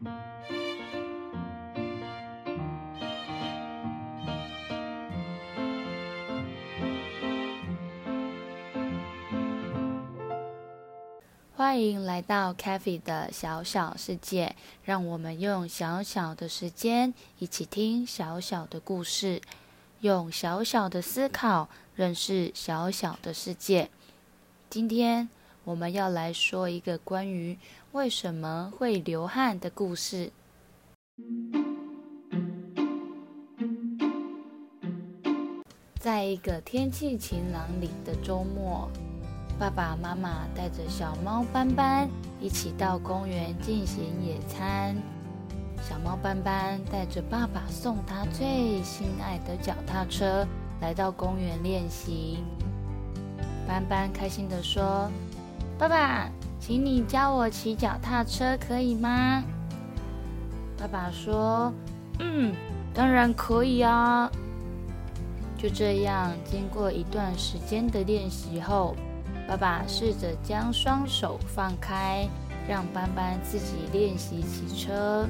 欢迎来到 c a f e 的小小世界，让我们用小小的时间一起听小小的故事，用小小的思考认识小小的世界。今天我们要来说一个关于为什么会流汗的故事。在一个天气晴朗里的周末。爸爸妈妈带着小猫斑斑一起到公园进行野餐。小猫斑斑带着爸爸送他最心爱的脚踏车来到公园练习。斑斑开心地说：“爸爸，请你教我骑脚踏车，可以吗？”爸爸说：“嗯，当然可以啊。”就这样，经过一段时间的练习后。爸爸试着将双手放开，让斑斑自己练习骑车。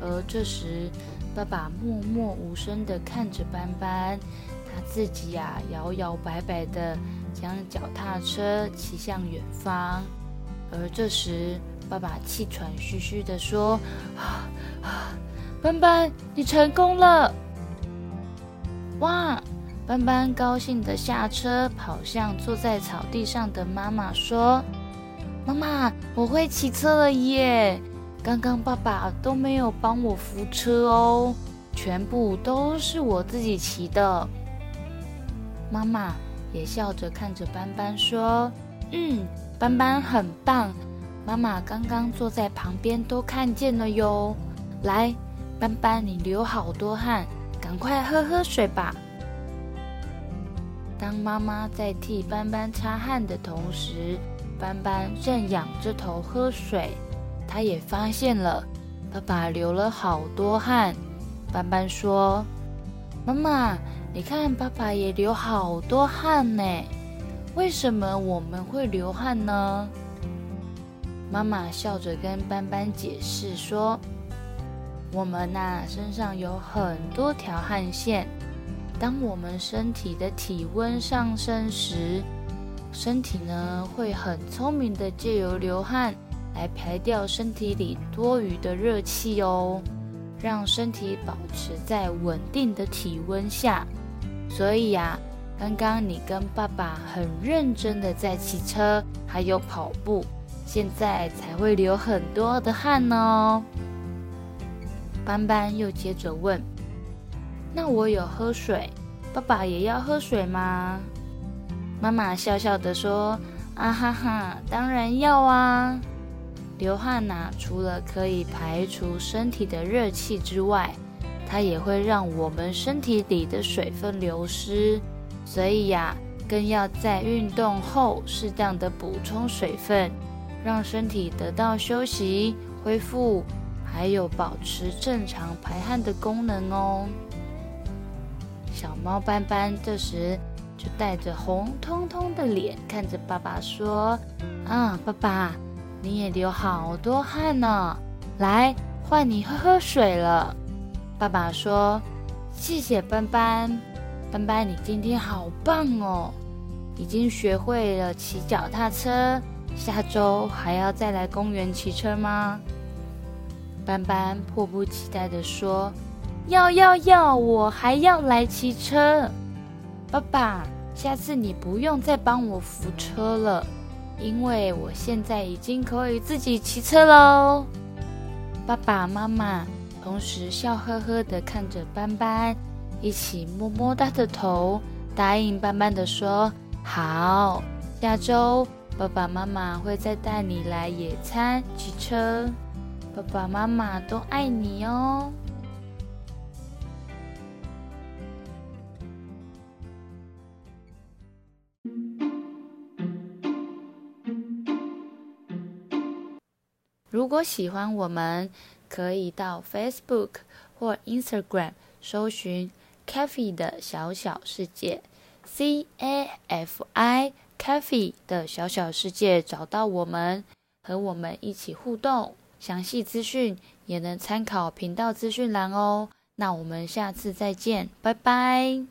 而这时，爸爸默默无声地看着斑斑，他自己呀摇摇摆摆地将脚踏车骑向远方。而这时，爸爸气喘吁吁地说：“啊啊，斑斑，你成功了！哇！”斑斑高兴地下车，跑向坐在草地上的妈妈，说：“妈妈，我会骑车了耶！刚刚爸爸都没有帮我扶车哦，全部都是我自己骑的。”妈妈也笑着看着斑斑说：“嗯，斑斑很棒，妈妈刚刚坐在旁边都看见了哟。来，斑斑，你流好多汗，赶快喝喝水吧。”当妈妈在替斑斑擦汗的同时，斑斑正仰着头喝水。他也发现了爸爸流了好多汗。斑斑说：“妈妈，你看，爸爸也流好多汗呢。为什么我们会流汗呢？”妈妈笑着跟斑斑解释说：“我们呐，身上有很多条汗腺。”当我们身体的体温上升时，身体呢会很聪明的借由流汗来排掉身体里多余的热气哦，让身体保持在稳定的体温下。所以呀，刚刚你跟爸爸很认真的在骑车，还有跑步，现在才会流很多的汗哦。斑斑又接着问。那我有喝水，爸爸也要喝水吗？妈妈笑笑的说：“啊哈哈，当然要啊！流汗呐，除了可以排除身体的热气之外，它也会让我们身体里的水分流失，所以呀，更要在运动后适当的补充水分，让身体得到休息、恢复，还有保持正常排汗的功能哦。”小猫斑斑这时就带着红彤彤的脸看着爸爸说：“啊，爸爸，你也流好多汗呢，来换你喝喝水了。”爸爸说：“谢谢斑斑，斑斑你今天好棒哦，已经学会了骑脚踏车，下周还要再来公园骑车吗？”斑斑迫不及待地说。要要要！我还要来骑车，爸爸，下次你不用再帮我扶车了，因为我现在已经可以自己骑车喽。爸爸妈妈同时笑呵呵的看着斑斑，一起摸摸他的头，答应斑斑的说：“好，下周爸爸妈妈会再带你来野餐骑车，爸爸妈妈都爱你哦。”如果喜欢我们，可以到 Facebook 或 Instagram 搜寻 “Cafe 的小小世界 ”，C A F I Cafe 的小小世界，找到我们，和我们一起互动。详细资讯也能参考频道资讯栏哦。那我们下次再见，拜拜。